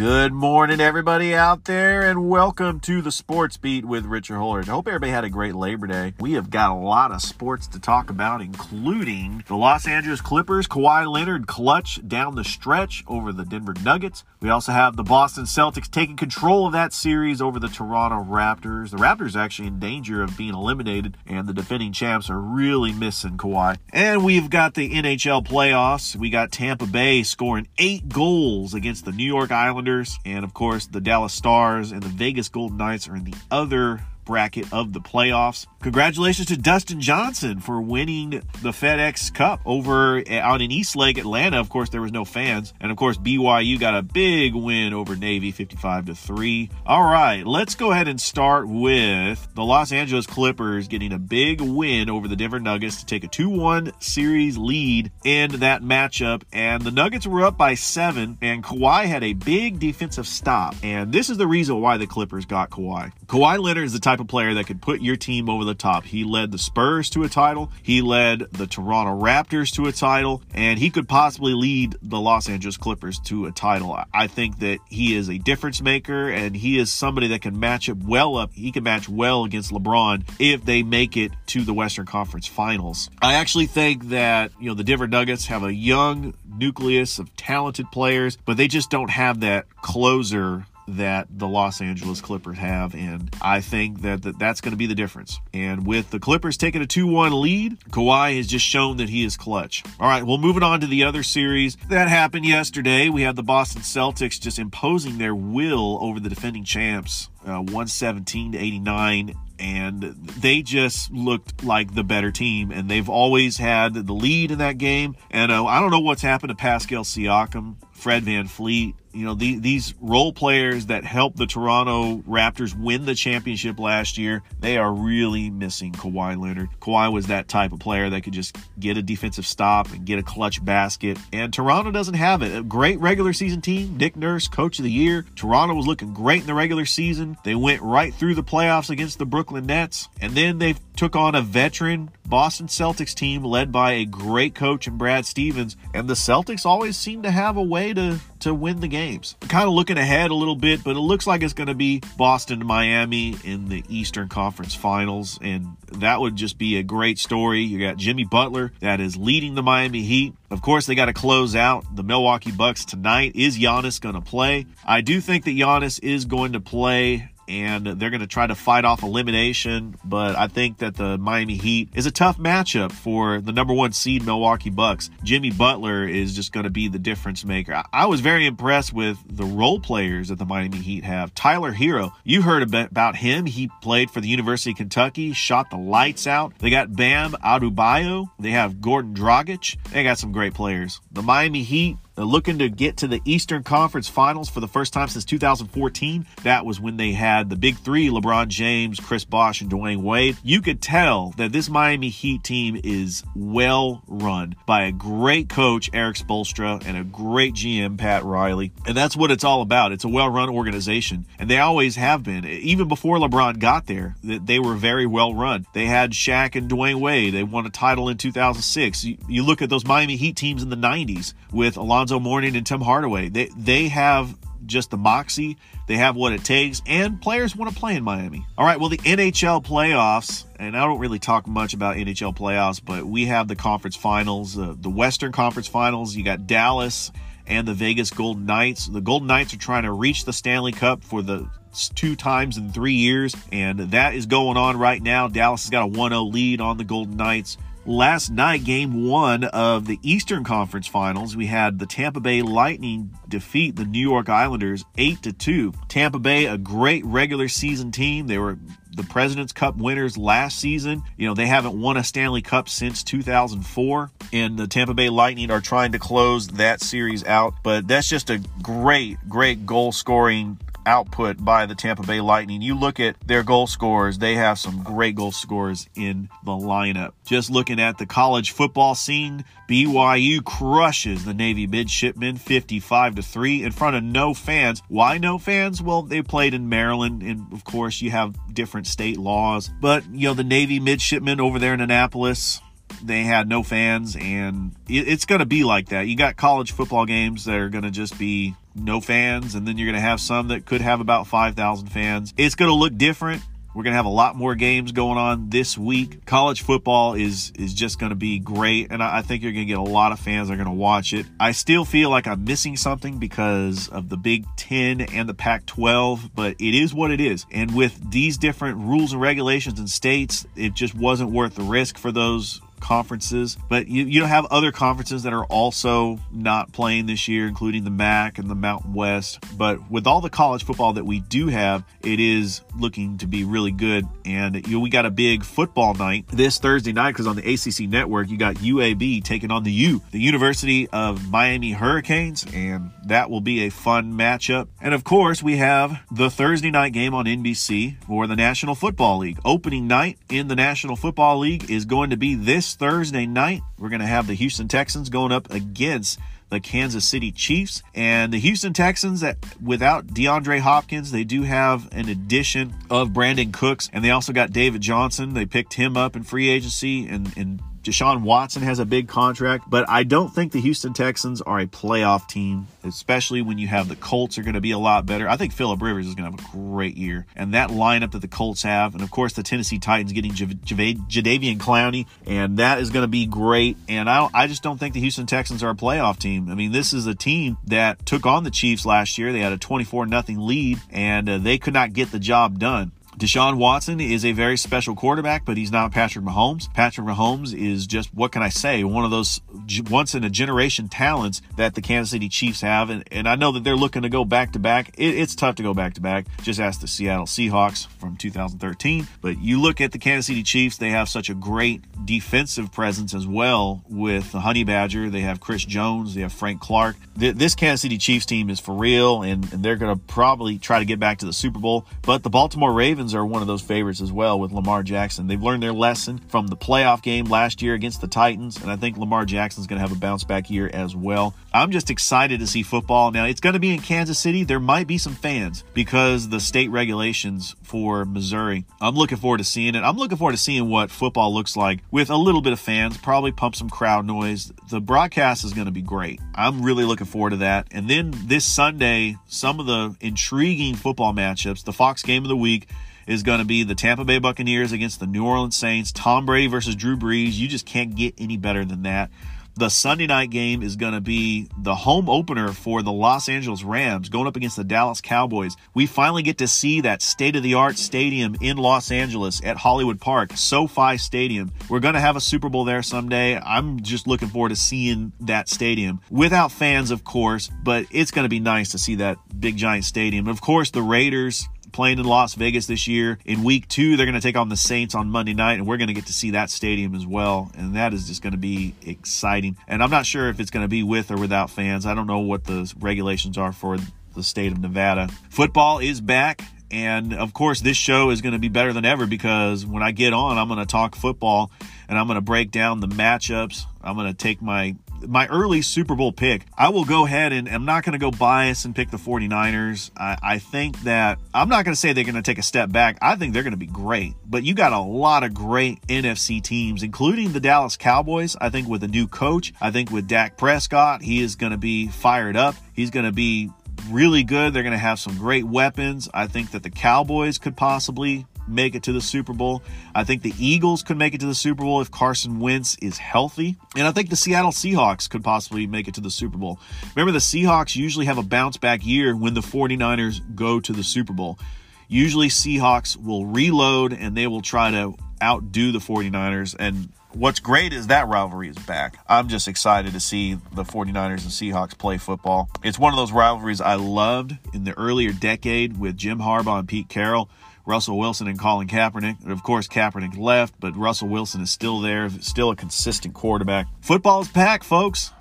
Good morning, everybody out there, and welcome to the Sports Beat with Richard. I hope everybody had a great Labor Day. We have got a lot of sports to talk about, including the Los Angeles Clippers, Kawhi Leonard clutch down the stretch over the Denver Nuggets. We also have the Boston Celtics taking control of that series over the Toronto Raptors. The Raptors actually in danger of being eliminated, and the defending champs are really missing Kawhi. And we've got the NHL playoffs. We got Tampa Bay scoring eight goals against the New York Islanders. And of course, the Dallas Stars and the Vegas Golden Knights are in the other bracket of the playoffs. Congratulations to Dustin Johnson for winning the FedEx Cup over eh, out in East Lake, Atlanta. Of course, there was no fans, and of course, BYU got a big win over Navy, 55 to three. All right, let's go ahead and start with the Los Angeles Clippers getting a big win over the Denver Nuggets to take a 2-1 series lead in that matchup, and the Nuggets were up by seven, and Kawhi had a big defensive stop, and this is the reason why the Clippers got Kawhi. Kawhi Leonard is the type of player that could put your team over the top. He led the Spurs to a title, he led the Toronto Raptors to a title, and he could possibly lead the Los Angeles Clippers to a title. I think that he is a difference maker and he is somebody that can match up well up. He can match well against LeBron if they make it to the Western Conference Finals. I actually think that, you know, the Denver Nuggets have a young nucleus of talented players, but they just don't have that closer that the Los Angeles Clippers have. And I think that, that that's going to be the difference. And with the Clippers taking a 2 1 lead, Kawhi has just shown that he is clutch. All right, well, moving on to the other series that happened yesterday. We had the Boston Celtics just imposing their will over the defending champs, uh, 117 to 89 and they just looked like the better team and they've always had the lead in that game and uh, i don't know what's happened to pascal siakam fred VanVleet you know the, these role players that helped the Toronto Raptors win the championship last year, they are really missing Kawhi Leonard. Kawhi was that type of player that could just get a defensive stop and get a clutch basket, and Toronto doesn't have it. A great regular season team, Nick Nurse, coach of the year. Toronto was looking great in the regular season. They went right through the playoffs against the Brooklyn Nets, and then they took on a veteran Boston Celtics team led by a great coach in Brad Stevens, and the Celtics always seem to have a way to to win the games. Kind of looking ahead a little bit, but it looks like it's going to be Boston to Miami in the Eastern Conference Finals, and that would just be a great story. You got Jimmy Butler that is leading the Miami Heat. Of course, they got to close out the Milwaukee Bucks tonight. Is Giannis going to play? I do think that Giannis is going to play and they're going to try to fight off elimination. But I think that the Miami Heat is a tough matchup for the number one seed Milwaukee Bucks. Jimmy Butler is just going to be the difference maker. I was very impressed with the role players that the Miami Heat have. Tyler Herro, you heard about him. He played for the University of Kentucky, shot the lights out. They got Bam Adebayo. They have Goran Dragic. They got some great players. The Miami Heat they're looking to get to the Eastern Conference Finals for the first time since 2014. That was when they had the big three LeBron James, Chris Bosh, and Dwyane Wade. You could tell that this Miami Heat team is well run by a great coach, Erik Spoelstra, and a great GM, Pat Riley. And that's what it's all about. It's a well run organization, and they always have been. Even before LeBron got there, they were very well run. They had Shaq and Dwyane Wade. They won a title in 2006. You, look at those Miami Heat teams in the 90s with Alonzo Mourning and Tim Hardaway. They they have just the moxie. They have what it takes, and players want to play in Miami. All right, well, the NHL playoffs, and I don't really talk much about NHL playoffs, but we have the conference finals, uh, the Western Conference finals. You got Dallas and the Vegas Golden Knights. The Golden Knights are trying to reach the Stanley Cup for the two times in three years, and that is going on right now. Dallas has got a 1 0 lead on the Golden Knights. Last night, game one of the Eastern Conference Finals, we had the Tampa Bay Lightning defeat the New York Islanders 8 to 2. Tampa Bay, a great regular season team. They were the President's Cup winners last season. You know, they haven't won a Stanley Cup since 2004, and the Tampa Bay Lightning are trying to close that series out. But that's just a great, great goal scoring output by the Tampa Bay Lightning. You look at their goal scorers, they have some great goal scorers in the lineup. Just looking at the college football scene, BYU crushes the Navy midshipmen 55 to 3 in front of no fans. Why no fans? Well, they played in Maryland and of course you have different state laws. But, you know, the Navy midshipmen over there in Annapolis, they had no fans and it's going to be like that. You got college football games that are going to just be no fans and then you're going to have some that could have about 5,000 fans. It's going to look different. We're going to have a lot more games going on this week. College football is is just going to be great, and I, I think you're going to get a lot of fans that are going to watch it. I still feel like I'm missing something because of the Big Ten and the Pac 12, but it is what it is. And with these different rules and regulations and states, it just wasn't worth the risk for those conferences, but you, you have other conferences that are also not playing this year, including the MAC and the Mountain West. But with all the college football that we do have, it is looking to be really good. And you know, we got a big football night this Thursday night because on the ACC network, you got UAB taking on the U, the University of Miami Hurricanes, and that will be a fun matchup. And of course, we have the Thursday night game on NBC for the National Football League. Opening night in the National Football League is going to be Thursday night, we're going to have the Houston Texans going up against the Kansas City Chiefs. And the Houston Texans, that without DeAndre Hopkins, they do have an addition of Brandin Cooks, and they also got David Johnson. They picked him up in free agency, and, and Deshaun Watson has a big contract, but I don't think the Houston Texans are a playoff team, especially when you have the Colts are going to be a lot better. I think Philip Rivers is going to have a great year. And that lineup that the Colts have, and of course the Tennessee Titans getting J- J- Jadeveon Clowney, and that is going to be great. And I, I just don't think the Houston Texans are a playoff team. I mean, this is a team that took on the Chiefs last year. They had a 24 nothing lead, and uh, they could not get the job done. Deshaun Watson is a very special quarterback, but he's not Patrick Mahomes. Patrick Mahomes is just, what can I say, one of those once in a generation talents that the Kansas City Chiefs have. And, and I know that they're looking to go back to back. it's tough to go back to back. Just ask the Seattle Seahawks from 2013. But you look at the Kansas City Chiefs, they have such a great defensive presence as well with the Honey Badger. They have Chris Jones, they have Frank Clark. This Kansas City Chiefs team is for real, and, and they're going to probably try to get back to the Super Bowl. But the Baltimore Ravens Are one of those favorites as well with Lamar Jackson. They've learned their lesson from the playoff game last year against the Titans, and I think Lamar Jackson's going to have a bounce back year as well. I'm just excited to see football. Now, it's going to be in Kansas City. There might be some fans because the state regulations for Missouri. I'm looking forward to seeing it. I'm looking forward to seeing what football looks like with a little bit of fans, probably pump some crowd noise. The broadcast is going to be great. I'm really looking forward to that. And then this Sunday, some of the intriguing football matchups, the Fox game of the week is going to be the Tampa Bay Buccaneers against the New Orleans Saints. Tom Brady versus Drew Brees. You just can't get any better than that. The Sunday night game is going to be the home opener for the Los Angeles Rams going up against the Dallas Cowboys. We finally get to see that state of the art stadium in Los Angeles at Hollywood Park, SoFi Stadium. We're going to have a Super Bowl there someday. I'm just looking forward to seeing that stadium without fans, of course, but it's going to be nice to see that big giant stadium. of course, the Raiders playing in Las Vegas this year. In week two, they're going to take on the Saints on Monday night, and we're going to get to see that stadium as well. And that is just going to be exciting. And I'm not sure if it's going to be with or without fans. I don't know what the regulations are for the state of Nevada. Football is back. And of course, this show is going to be better than ever because when I get on, I'm going to talk football and I'm going to break down the matchups. I'm going to take my my early Super Bowl pick, I will go ahead and I'm not going to go bias and pick the 49ers. I, I think that I'm not going to say they're going to take a step back. I think they're going to be great, but you got a lot of great NFC teams, including the Dallas Cowboys. I think with a new coach, I think with Dak Prescott, he is going to be fired up. He's going to be really good. They're going to have some great weapons. I think that the Cowboys could possibly make it to the Super Bowl. I think the Eagles could make it to the Super Bowl if Carson Wentz is healthy. And I think the Seattle Seahawks could possibly make it to the Super Bowl. Remember, the Seahawks usually have a bounce back year when the 49ers go to the Super Bowl. Usually, Seahawks will reload and they will try to outdo the 49ers. And what's great is that rivalry is back. I'm just excited to see the 49ers and Seahawks play football. It's one of those rivalries I loved in the earlier decade with Jim Harbaugh and Pete Carroll. Russell Wilson and Colin Kaepernick. Of course, Kaepernick left, but Russell Wilson is still there, still a consistent quarterback. Football is packed, folks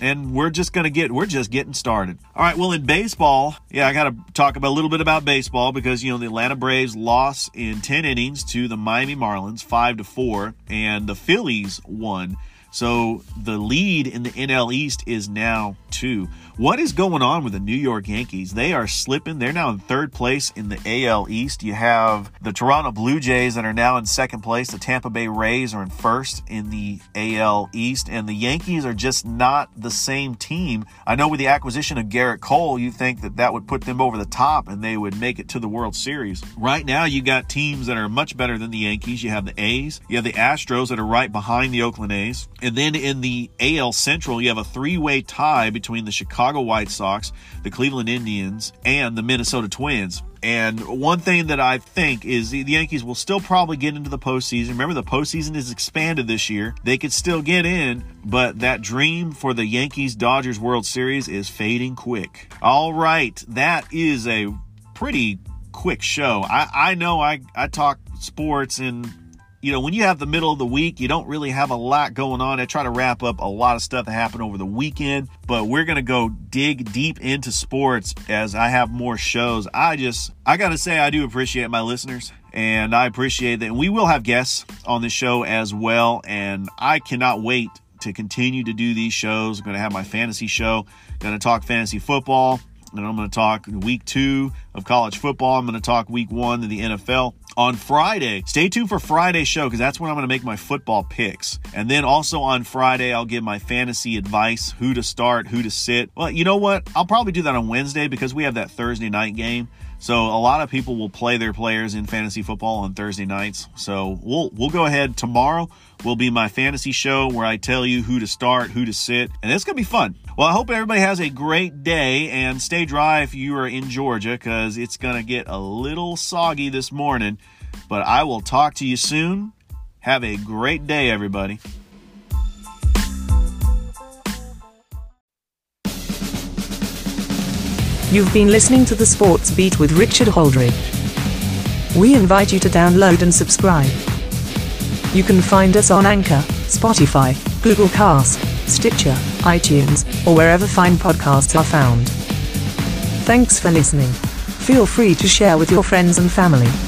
and we're just going to get we're just getting started. All right, well in baseball, yeah, I got to talk about a little bit about baseball because you know the Atlanta Braves lost in 10 innings to the Miami Marlins 5 to 4 and the Phillies won. So the lead in the NL East is now two. What is going on with the New York Yankees? They are slipping. They're now in third place in the AL East. You have the Toronto Blue Jays that are now in second place. The Tampa Bay Rays are in first in the AL East. And the Yankees are just not the same team. I know with the acquisition of Gerrit Cole, you think that that would put them over the top and they would make it to the World Series. Right now, you got teams that are much better than the Yankees. You have the A's, you have the Astros that are right behind the Oakland A's. And then in the AL Central, you have a three way tie between the Chicago White Sox, the Cleveland Indians, and the Minnesota Twins. And one thing that I think is the Yankees will still probably get into the postseason. Remember, the postseason is expanded this year. They could still get in, but that dream for the Yankees Dodgers World Series is fading quick. All right, that is a pretty quick show. I, I know I, I talk sports and you know, when you have the middle of the week, you don't really have a lot going on. I try to wrap up a lot of stuff that happened over the weekend, but we're going to go dig deep into sports as I have more shows. I just, I got to say, I do appreciate my listeners and I appreciate that. And we will have guests on the show as well. And I cannot wait to continue to do these shows. I'm going to have my fantasy show, going to talk fantasy football and I'm going to talk week two of college football. I'm going to talk week one of the NFL on Friday. Stay tuned for Friday's show because that's when I'm going to make my football picks. And then also on Friday, I'll give my fantasy advice who to start, who to sit. Well, you know what? I'll probably do that on Wednesday because we have that Thursday night game. So a lot of people will play their players in fantasy football on Thursday nights. So we'll we'll go ahead tomorrow will be my fantasy show where I tell you who to start, who to sit, and it's going to be fun. Well, I hope everybody has a great day and stay dry if you are in Georgia because it's going to get a little soggy this morning. But I will talk to you soon. Have a great day, everybody. You've been listening to the Sports Beat with Richard Holdridge. We invite you to download and subscribe. You can find us on Anchor, Spotify, Google Cast, Stitcher, iTunes, or wherever fine podcasts are found. Thanks for listening. Feel free to share with your friends and family.